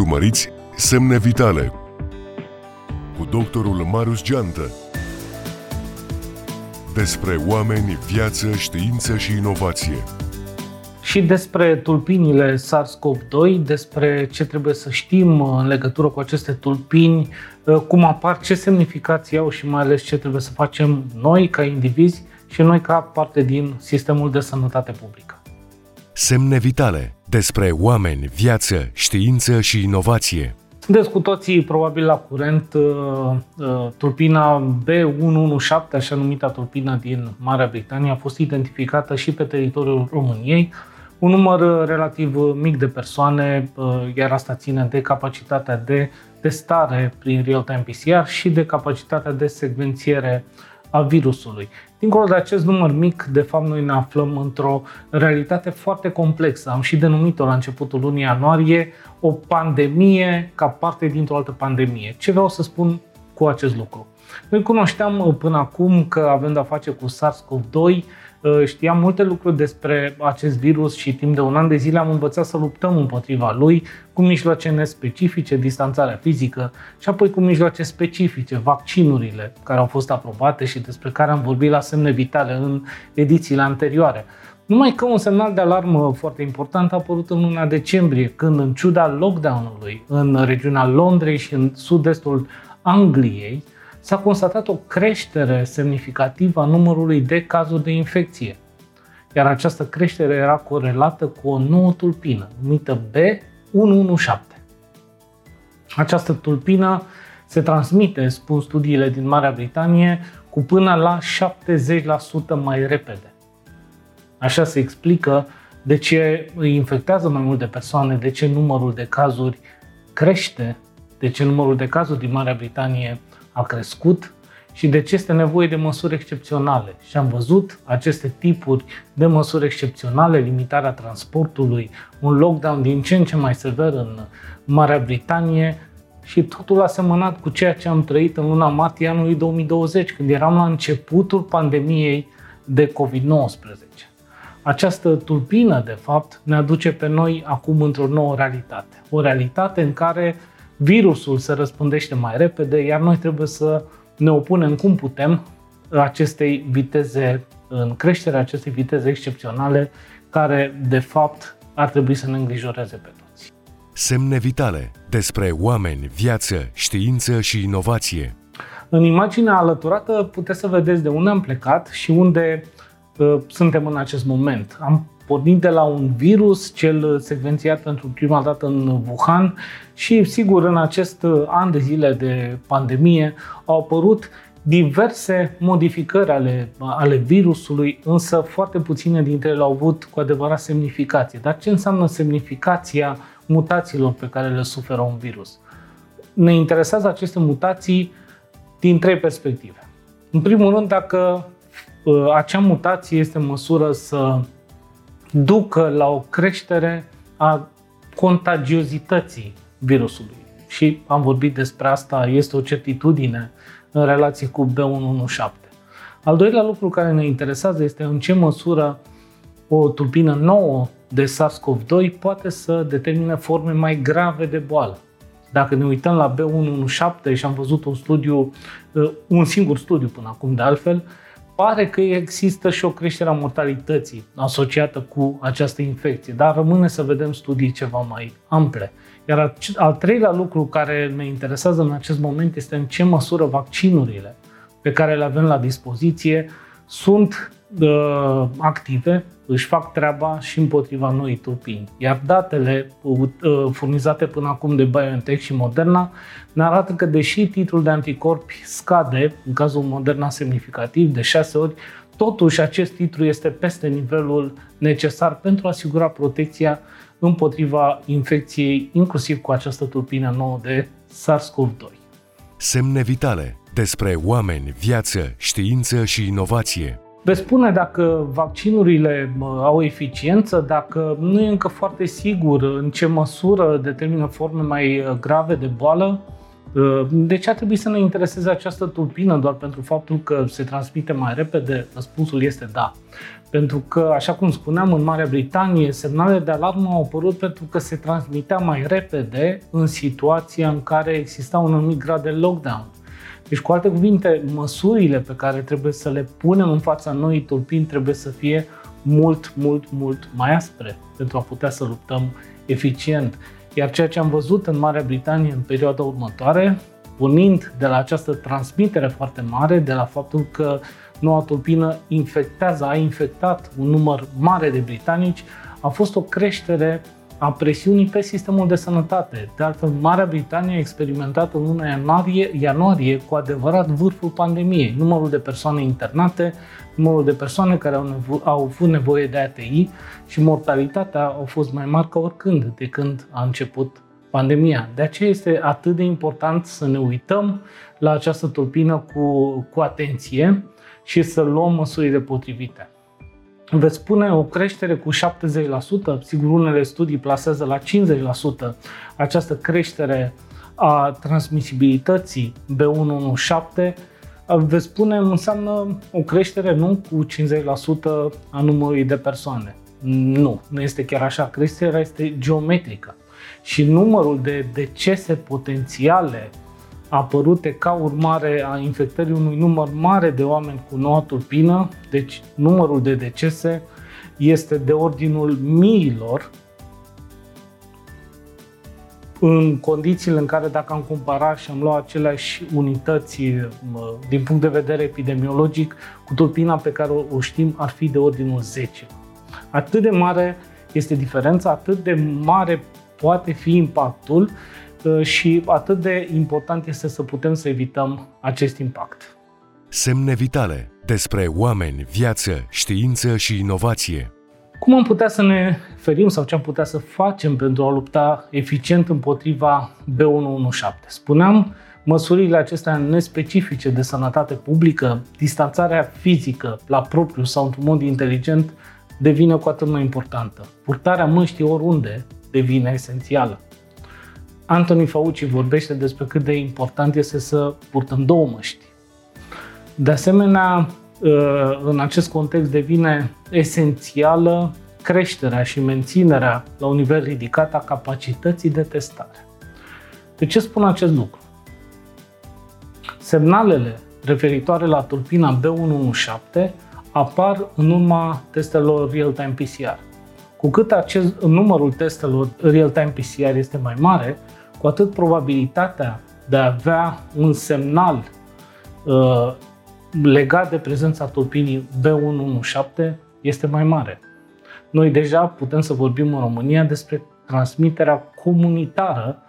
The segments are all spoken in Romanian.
Urmăriți Semne Vitale cu doctorul Marius Geantă despre oameni, viață, știință și inovație. Și despre tulpinile SARS-CoV-2, despre ce trebuie să știm în legătură cu aceste tulpini, cum apar, ce semnificații au și mai ales ce trebuie să facem noi ca indivizi și noi ca parte din sistemul de sănătate publică. Semne vitale despre oameni, viață, știință și inovație. Sunteți cu toții probabil la curent uh, uh, tulpina B117, așa numita tulpină din Marea Britanie, a fost identificată și pe teritoriul României. Un număr uh, relativ mic de persoane, iar asta ține de capacitatea de testare prin real-time PCR și de capacitatea de secvențiere a virusului. Dincolo de acest număr mic, de fapt, noi ne aflăm într-o realitate foarte complexă. Am și denumit-o la începutul lunii ianuarie o pandemie ca parte dintr-o altă pandemie. Ce vreau să spun cu acest lucru? Noi cunoșteam până acum că avem de-a face cu SARS-CoV-2, Uh, știam multe lucruri despre acest virus și timp de un an de zile am învățat să luptăm împotriva lui cu mijloace nespecifice, distanțarea fizică și apoi cu mijloace specifice, vaccinurile care au fost aprobate și despre care am vorbit la semne vitale în edițiile anterioare. Numai că un semnal de alarmă foarte important a apărut în luna decembrie, când în ciuda lockdown-ului în regiunea Londrei și în sud-estul Angliei, s-a constatat o creștere semnificativă a numărului de cazuri de infecție. Iar această creștere era corelată cu o nouă tulpină, numită B117. Această tulpină se transmite, spun studiile din Marea Britanie, cu până la 70% mai repede. Așa se explică de ce îi infectează mai multe persoane, de ce numărul de cazuri crește, de ce numărul de cazuri din Marea Britanie a crescut și de ce este nevoie de măsuri excepționale. Și am văzut aceste tipuri de măsuri excepționale, limitarea transportului, un lockdown din ce în ce mai sever în Marea Britanie și totul a semănat cu ceea ce am trăit în luna martie anului 2020, când eram la începutul pandemiei de COVID-19. Această tulpină, de fapt, ne aduce pe noi acum într-o nouă realitate. O realitate în care virusul se răspândește mai repede, iar noi trebuie să ne opunem cum putem acestei viteze, în creșterea acestei viteze excepționale, care de fapt ar trebui să ne îngrijoreze pe toți. Semne vitale despre oameni, viață, știință și inovație. În imaginea alăturată puteți să vedeți de unde am plecat și unde uh, suntem în acest moment. Am pornind de la un virus, cel secvențiat pentru prima dată în Wuhan și, sigur, în acest an de zile de pandemie au apărut diverse modificări ale, ale virusului, însă foarte puține dintre ele au avut cu adevărat semnificație. Dar ce înseamnă semnificația mutațiilor pe care le suferă un virus? Ne interesează aceste mutații din trei perspective. În primul rând, dacă uh, acea mutație este în măsură să ducă la o creștere a contagiozității virusului. Și am vorbit despre asta, este o certitudine în relație cu B117. Al doilea lucru care ne interesează este în ce măsură o tulpină nouă de SARS-CoV-2 poate să determine forme mai grave de boală. Dacă ne uităm la B117 și am văzut un studiu, uh, un singur studiu până acum de altfel, pare că există și o creștere a mortalității asociată cu această infecție, dar rămâne să vedem studii ceva mai ample. Iar al treilea lucru care ne interesează în acest moment este în ce măsură vaccinurile pe care le avem la dispoziție sunt uh, active, își fac treaba și împotriva noii tulpini. Iar datele uh, furnizate până acum de BioNTech și Moderna ne arată că deși titlul de anticorpi scade, în cazul Moderna semnificativ, de 6 ori, totuși acest titlu este peste nivelul necesar pentru a asigura protecția împotriva infecției, inclusiv cu această tulpină nouă de SARS-CoV-2. Semne vitale despre oameni, viață, știință și inovație. Veți spune dacă vaccinurile au eficiență, dacă nu e încă foarte sigur în ce măsură determină forme mai uh, grave de boală, Uh, de ce ar trebui să ne intereseze această tulpină doar pentru faptul că se transmite mai repede? Răspunsul este da. Pentru că, așa cum spuneam, în Marea Britanie, semnalele de alarmă au apărut pentru că se transmitea mai repede în situația în care exista un anumit grad de lockdown. Deci, cu alte cuvinte, măsurile pe care trebuie să le punem în fața noii tulpini trebuie să fie mult, mult, mult mai aspre pentru a putea să luptăm eficient. Iar ceea ce am văzut în Marea Britanie în perioada următoare, pornind de la această transmitere foarte mare, de la faptul că noua tulpină infectează, a infectat un număr mare de britanici, a fost o creștere a presiunii pe sistemul de sănătate. De altfel, Marea Britanie a experimentat în luna ianuarie, ianuarie cu adevărat vârful pandemiei. Numărul de persoane internate, numărul de persoane care au, nevo- au avut nevoie de ATI și mortalitatea au fost mai mari ca oricând de când a început pandemia. De aceea este atât de important să ne uităm la această tulpină cu, cu atenție și să luăm măsurile potrivite veți spune o creștere cu 70%, sigur unele studii plasează la 50% această creștere a transmisibilității B117, veți spune înseamnă o creștere nu cu 50% a numărului de persoane. Nu, nu este chiar așa. Creșterea este geometrică. Și numărul de decese potențiale apărute ca urmare a infectării unui număr mare de oameni cu noua tulpină, deci numărul de decese este de ordinul miilor, în condițiile în care dacă am comparat și am luat aceleași unități din punct de vedere epidemiologic cu tulpina pe care o știm ar fi de ordinul 10. Atât de mare este diferența, atât de mare poate fi impactul Uh, și atât de important este să putem să evităm acest impact. Semne vitale despre oameni, viață, știință și inovație. Cum am putea să ne ferim sau ce am putea să facem pentru a lupta eficient împotriva B117? Spuneam, măsurile acestea nespecifice de sănătate publică, distanțarea fizică la propriu sau într-un mod inteligent devine cu atât mai importantă. Purtarea măștii oriunde devine esențială. Anthony Fauci vorbește despre cât de important este să purtăm două măști. De asemenea, uh, în acest context devine esențială creșterea și menținerea la un nivel ridicat a capacității de testare. De ce spun acest lucru? Semnalele referitoare la tulpina B117 apar în urma testelor real-time PCR. Cu cât acest, numărul testelor real-time PCR este mai mare, cu atât probabilitatea de a avea un semnal uh, legat de prezența tulpinii B117 este mai mare. Noi deja putem să vorbim în România despre transmiterea comunitară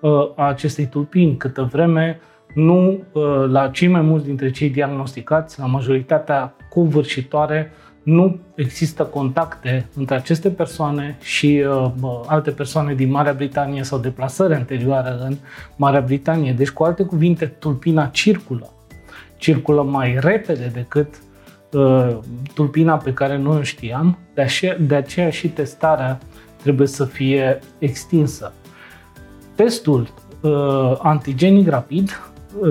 uh, a acestei tulpini, câtă vreme nu uh, la cei mai mulți dintre cei diagnosticați, la majoritatea covârșitoare, nu există contacte între aceste persoane și uh, alte persoane din Marea Britanie sau deplasări anterioare în Marea Britanie. Deci, cu alte cuvinte, tulpina circulă. Circulă mai repede decât uh, tulpina pe care noi o știam, de aceea, de aceea și testarea trebuie să fie extinsă. Testul uh, antigenic rapid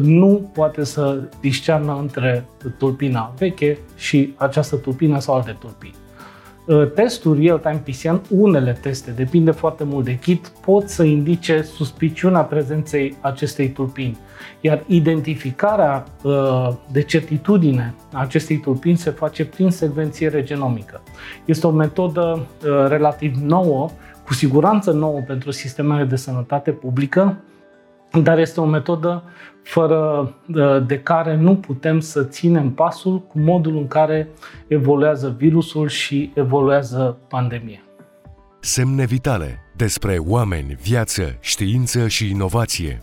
nu poate să discearnă între tulpina veche și această tulpină sau alte tulpini. Uh, testul real-time PCR, unele teste, depinde foarte mult de kit, pot să indice suspiciunea prezenței acestei tulpini. Iar identificarea uh, de certitudine a acestei tulpini se face prin secvențiere genomică. Este o metodă uh, relativ nouă, cu siguranță nouă pentru sistemele de sănătate publică, dar este o metodă fără uh, de care nu putem să ținem pasul cu modul în care evoluează virusul și evoluează pandemia. Semne vitale despre oameni, viață, știință și inovație.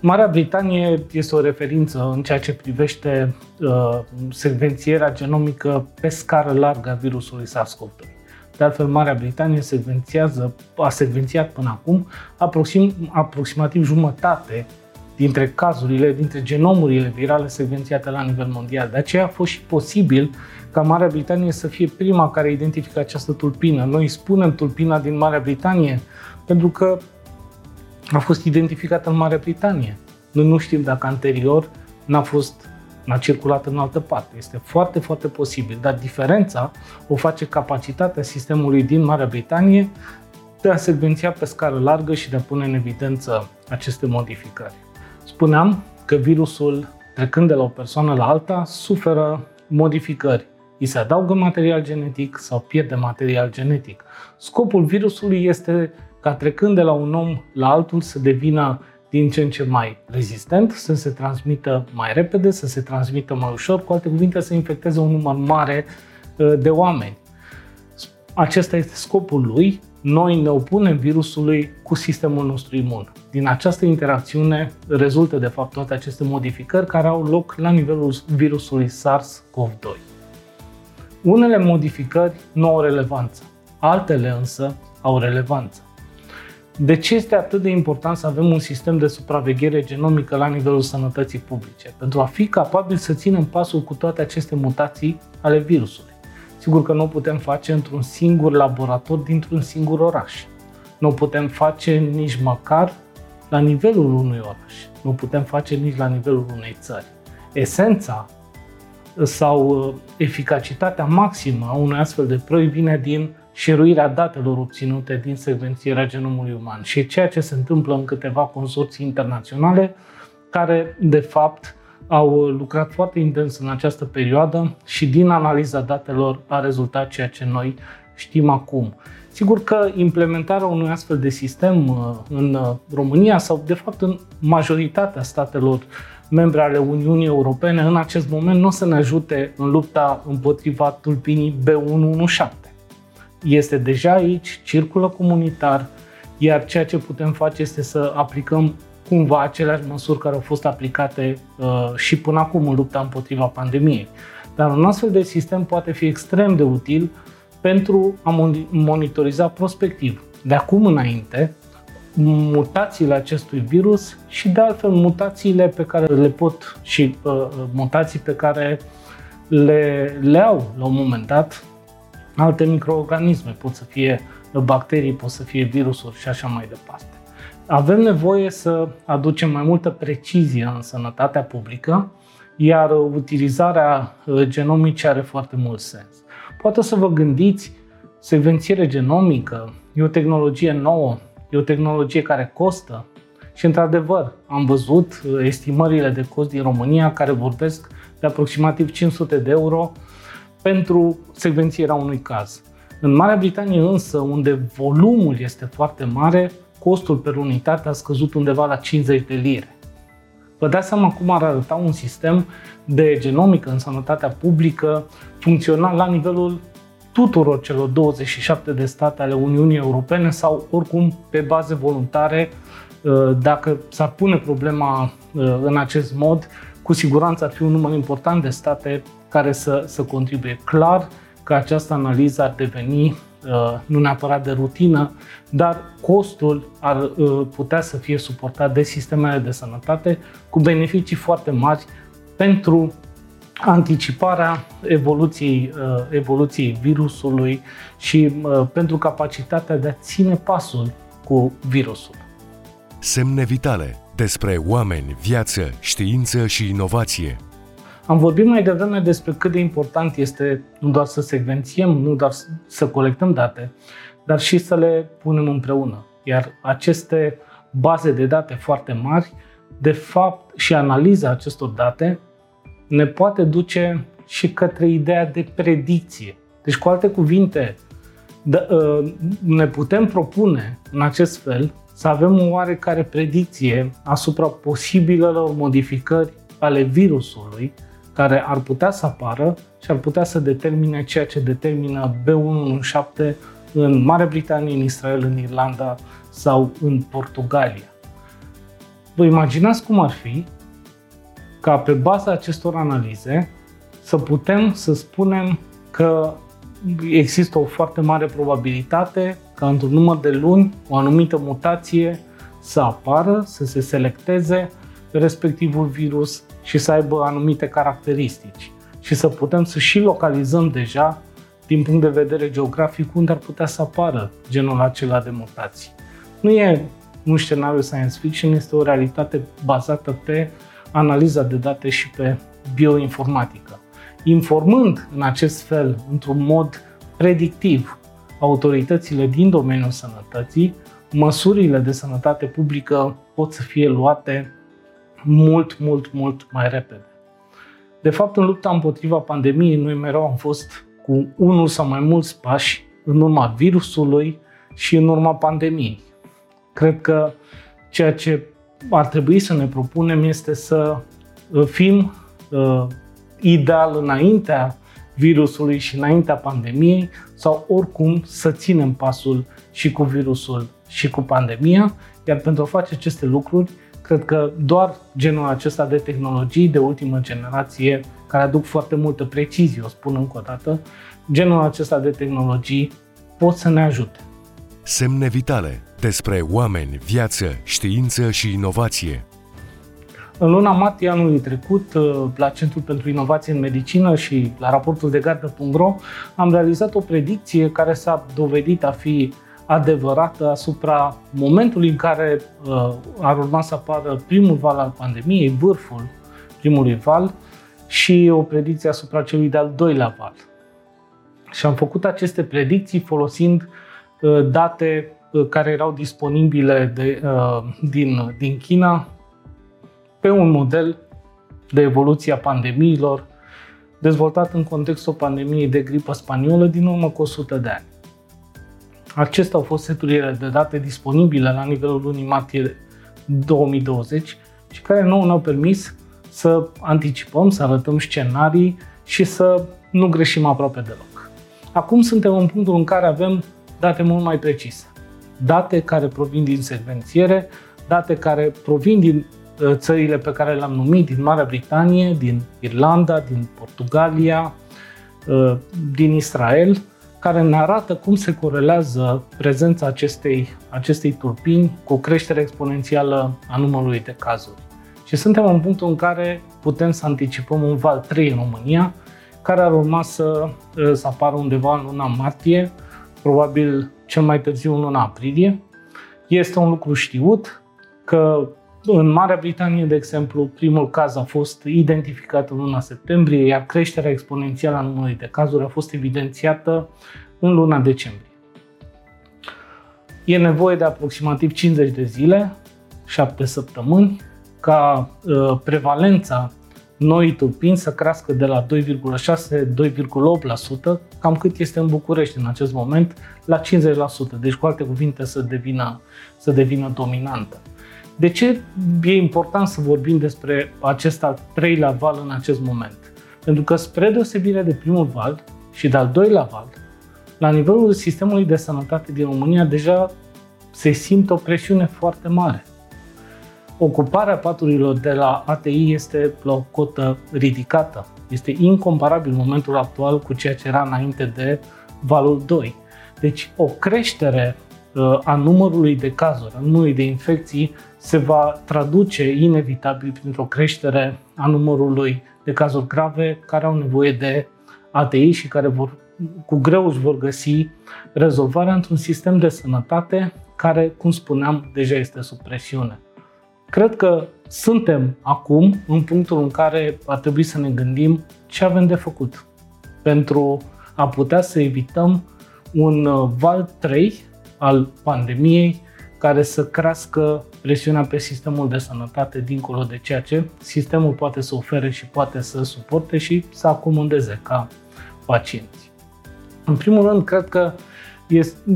Marea Britanie este o referință în ceea ce privește uh, secvențierea genomică pe scară largă a virusului SARS-CoV-2. De altfel, Marea Britanie secvențiază, a secvențiat până acum aproxim, aproximativ jumătate dintre cazurile, dintre genomurile virale secvențiate la nivel mondial. De aceea a fost și posibil ca Marea Britanie să fie prima care identifică această tulpină. Noi spunem tulpina din Marea Britanie pentru că a fost identificată în Marea Britanie. Noi nu știm dacă anterior n-a fost n-a circulat în altă parte. Este foarte, foarte posibil, dar diferența o face capacitatea sistemului din Marea Britanie de a secvenția pe scară largă și de a pune în evidență aceste modificări. Spuneam că virusul, trecând de la o persoană la alta, suferă modificări. Îi se adaugă material genetic sau pierde material genetic. Scopul virusului este ca trecând de la un om la altul să devină din ce în ce mai rezistent, să se transmită mai repede, să se transmită mai ușor, cu alte cuvinte să infecteze un număr mare uh, de oameni. Acesta este scopul lui. Noi ne opunem virusului cu sistemul nostru imun. Din această interacțiune rezultă de fapt toate aceste modificări care au loc la nivelul virusului SARS-CoV-2. Unele modificări nu au relevanță, altele însă au relevanță. De ce este atât de important să avem un sistem de supraveghere genomică la nivelul sănătății publice? Pentru a fi capabil să ținem pasul cu toate aceste mutații ale virusului. Sigur că nu o putem face într-un singur laborator dintr-un singur oraș. Nu o putem face nici măcar la nivelul unui oraș. Nu o putem face nici la nivelul unei țări. Esența sau uh, eficacitatea maximă a unui astfel de proiect vine din șeruirea datelor obținute din secvențierea genomului uman și ceea ce se întâmplă în câteva consorții internaționale care, de fapt, au lucrat foarte intens în această perioadă și din analiza datelor a rezultat ceea ce noi știm acum. Sigur că implementarea unui astfel de sistem uh, în uh, România sau, de fapt, în majoritatea statelor membre ale Uniunii Europene în acest moment nu o să ne ajute în lupta împotriva tulpinii B117 este deja aici, circulă comunitar, iar ceea ce putem face este să aplicăm cumva aceleași măsuri care au fost aplicate uh, și până acum în lupta împotriva pandemiei. Dar un astfel de sistem poate fi extrem de util pentru a monitoriza prospectiv, de acum înainte, mutațiile acestui virus și de altfel mutațiile pe care le pot și uh, mutații pe care le, le au la un moment dat alte microorganisme, pot să fie bacterii, pot să fie virusuri și așa mai departe. Avem nevoie să aducem mai multă precizie în sănătatea publică, iar utilizarea uh, genomice are foarte mult sens. Poate să vă gândiți, secvențiere genomică e o tehnologie nouă, e o tehnologie care costă și, într-adevăr, am văzut uh, estimările de cost din România care vorbesc de aproximativ 500 de euro pentru secvențierea unui caz. În Marea Britanie însă, unde volumul este foarte mare, costul per unitate a scăzut undeva la 50 de lire. Vă dați seama cum ar arăta un sistem de genomică în sănătatea publică funcțional la nivelul tuturor celor 27 de state ale Uniunii Europene sau oricum pe baze voluntare, uh, dacă s-ar pune problema uh, în acest mod, cu siguranță ar fi un număr important de state care să, să contribuie. Clar că această analiză ar deveni uh, nu neapărat de rutină, dar costul ar uh, putea să fie suportat de sistemele de sănătate cu beneficii foarte mari pentru anticiparea evoluției, uh, evoluției virusului și pentru capacitatea de a ține pasul cu virusul. Semne vitale despre oameni, viață, știință și inovație. Am vorbit mai devreme despre cât de important este nu doar să secvențiem, nu doar să colectăm date, dar și să le punem împreună. Iar aceste baze de date foarte mari, de fapt, și analiza acestor date ne poate duce și către ideea de predicție. Deci, cu alte cuvinte, ă, ne putem propune în acest fel să avem o oarecare predicție asupra posibilelor modificări ale virusului care ar putea să apară și ar putea să determine ceea ce determină B117 în Marea Britanie, în Israel, în Irlanda sau în Portugalia. Vă imaginați cum ar fi ca pe baza acestor analize să putem să spunem că există o foarte mare probabilitate ca într-un număr de luni o anumită mutație să apară, să se selecteze respectivul virus și să aibă anumite caracteristici și să putem să și localizăm deja din punct de vedere geografic unde ar putea să apară genul acela de mutații. Nu e un scenariu science fiction, este o realitate bazată pe analiza de date și pe bioinformatică. Informând în acest fel, într-un mod predictiv, autoritățile din domeniul sănătății, măsurile de sănătate publică pot să fie luate mult, mult, mult mai repede. De fapt, în lupta împotriva pandemiei, noi mereu am fost cu unul sau mai mulți pași în urma virusului și în urma pandemiei. Cred că ceea ce ar trebui să ne propunem este să uh, fim uh, ideal înaintea virusului și înaintea pandemiei sau oricum să ținem pasul și cu virusul și cu pandemia, iar pentru a face aceste lucruri, cred că doar genul acesta de tehnologii de ultimă generație, care aduc foarte multă precizie, o spun încă o dată, genul acesta de tehnologii pot să ne ajute. Semne vitale despre oameni, viață, știință și inovație. În luna martie anului trecut, uh, la Centrul pentru Inovație în Medicină și la raportul de gardă.ro, am realizat o predicție care s-a dovedit a fi adevărată asupra momentului în care uh, ar urma să apară primul val al pandemiei, vârful primului val și o predicție asupra celui de-al doilea val. Și am făcut aceste predicții folosind uh, date uh, care erau disponibile de, uh, din, din China pe un model de evoluție a pandemiilor dezvoltat în contextul pandemiei de gripă spaniolă din urmă cu 100 de ani. Acestea au fost seturile de date disponibile la nivelul lunii martie 2020 și care nu ne-au permis să anticipăm, să arătăm scenarii și să nu greșim aproape deloc. Acum suntem în punctul în care avem date mult mai precise. Date care provin din secvențiere, date care provin din uh, țările pe care le-am numit, din Marea Britanie, din Irlanda, din Portugalia, uh, din Israel, care ne arată cum se corelează prezența acestei, acestei turpini cu creșterea exponențială a numărului de cazuri. Și suntem în punctul în care putem să anticipăm un val 3 în România, care ar urma să, să apară undeva în luna martie, probabil cel mai târziu în luna aprilie. Este un lucru știut că în Marea Britanie, de exemplu, primul caz a fost identificat în luna septembrie, iar creșterea exponențială a numărului de cazuri a fost evidențiată în luna decembrie. E nevoie de aproximativ 50 de zile, 7 săptămâni, ca uh, prevalența noi turpini să crească de la 2,6-2,8%, cam cât este în București în acest moment, la 50%. Deci, cu alte cuvinte, să devină, să devină dominantă. De ce e important să vorbim despre acest al treilea val în acest moment? Pentru că, spre deosebire de primul val și de al doilea val, la nivelul sistemului de sănătate din România deja se simte o presiune foarte mare. Ocuparea paturilor de la ATI este la o cotă ridicată. Este incomparabil momentul actual cu ceea ce era înainte de valul 2. Deci o creștere uh, a numărului de cazuri, a numărului de infecții se va traduce inevitabil printr-o creștere a numărului de cazuri grave care au nevoie de ATI și care vor, cu greu își vor găsi rezolvarea într-un sistem de sănătate care, cum spuneam, deja este sub presiune. Cred că suntem acum în punctul în care ar trebui să ne gândim ce avem de făcut pentru a putea să evităm un uh, val 3 al pandemiei care să crească presiunea pe sistemul de sănătate dincolo de ceea ce sistemul poate să ofere și poate să suporte și să acomodeze ca pacienți. În primul rând, cred că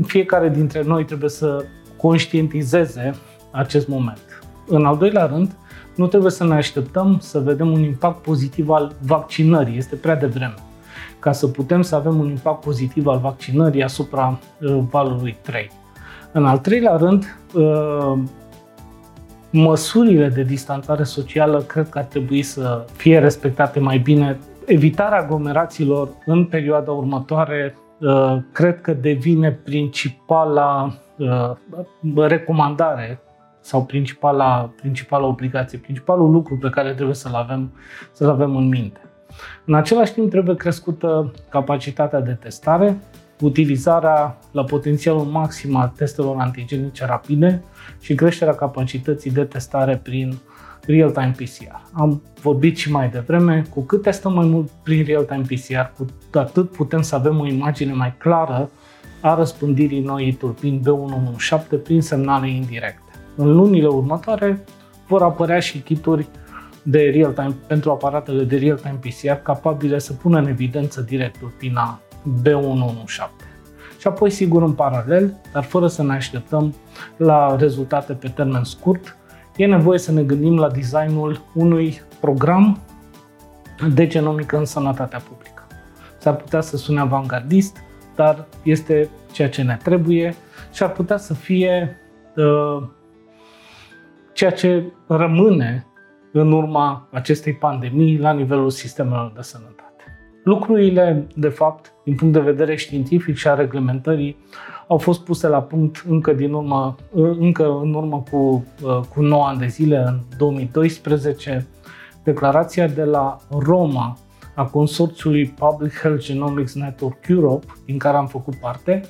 fiecare dintre noi trebuie să conștientizeze acest moment. În al doilea rând, nu trebuie să ne așteptăm să vedem un impact pozitiv al vaccinării. Este prea devreme ca să putem să avem un impact pozitiv al vaccinării asupra uh, valului 3. În al treilea rând, uh, măsurile de distanțare socială cred că ar trebui să fie respectate mai bine. Evitarea aglomerațiilor în perioada următoare uh, cred că devine principala uh, recomandare sau principala, principala obligație, principalul lucru pe care trebuie să-l avem, să-l avem în minte. În același timp trebuie crescută capacitatea de testare, utilizarea la potențialul maxim al testelor antigenice rapide și creșterea capacității de testare prin real-time PCR. Am vorbit și mai devreme, cu cât testăm mai mult prin real-time PCR, cu atât putem să avem o imagine mai clară a răspândirii noii turpini B117 prin semnale indirecte. În lunile următoare vor apărea și kituri de real-time, pentru aparatele de real-time PCR capabile să pună în evidență direct turpina B117. Și apoi, sigur, în paralel, dar fără să ne așteptăm la rezultate pe termen scurt, e nevoie să ne gândim la designul unui program de genomică în sănătatea publică. S-ar putea să sune avangardist, dar este ceea ce ne trebuie și ar putea să fie uh, ceea ce rămâne în urma acestei pandemii la nivelul sistemelor de sănătate. Lucrurile, de fapt, din punct de vedere științific și a reglementării, au fost puse la punct încă, din urmă, încă în urmă cu, cu 9 ani de zile, în 2012. Declarația de la Roma a consorțiului Public Health Genomics Network Europe, din care am făcut parte,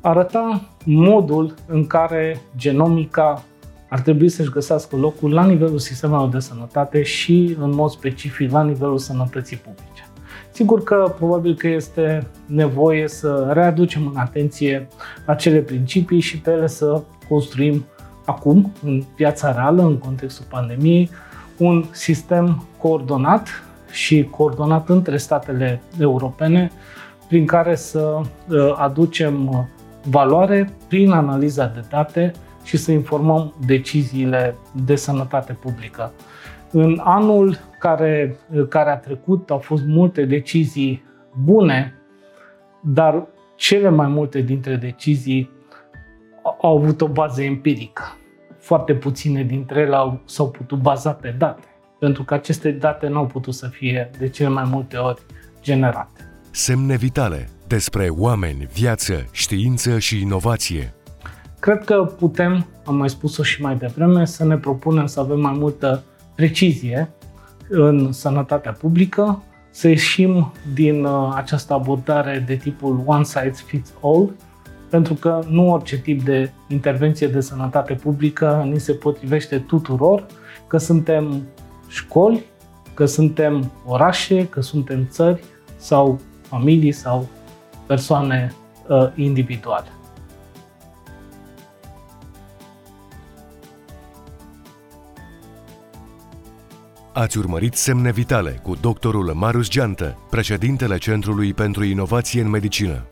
arăta modul în care genomica ar trebui să-și găsească locul la nivelul sistemelor de sănătate și, în mod specific, la nivelul sănătății publice. Sigur că probabil că este nevoie să readucem în atenție acele principii și pe ele să construim acum, în viața reală, în contextul pandemiei, un sistem coordonat și coordonat între statele europene, prin care să uh, aducem valoare prin analiza de date și să informăm deciziile de sănătate publică. În anul care, care a trecut au fost multe decizii bune, dar cele mai multe dintre decizii au avut o bază empirică. Foarte puține dintre ele au, s-au putut baza pe date, pentru că aceste date nu au putut să fie de cele mai multe ori generate. Semne vitale despre oameni, viață, știință și inovație. Cred că putem, am mai spus-o și mai devreme, să ne propunem să avem mai multă precizie în sănătatea publică, să ieșim din uh, această abordare de tipul one size fits all, pentru că nu orice tip de intervenție de sănătate publică ni se potrivește tuturor, că suntem școli, că suntem orașe, că suntem țări sau familii sau persoane uh, individuale. Ați urmărit Semne Vitale cu doctorul Marius Geantă, președintele Centrului pentru Inovație în Medicină.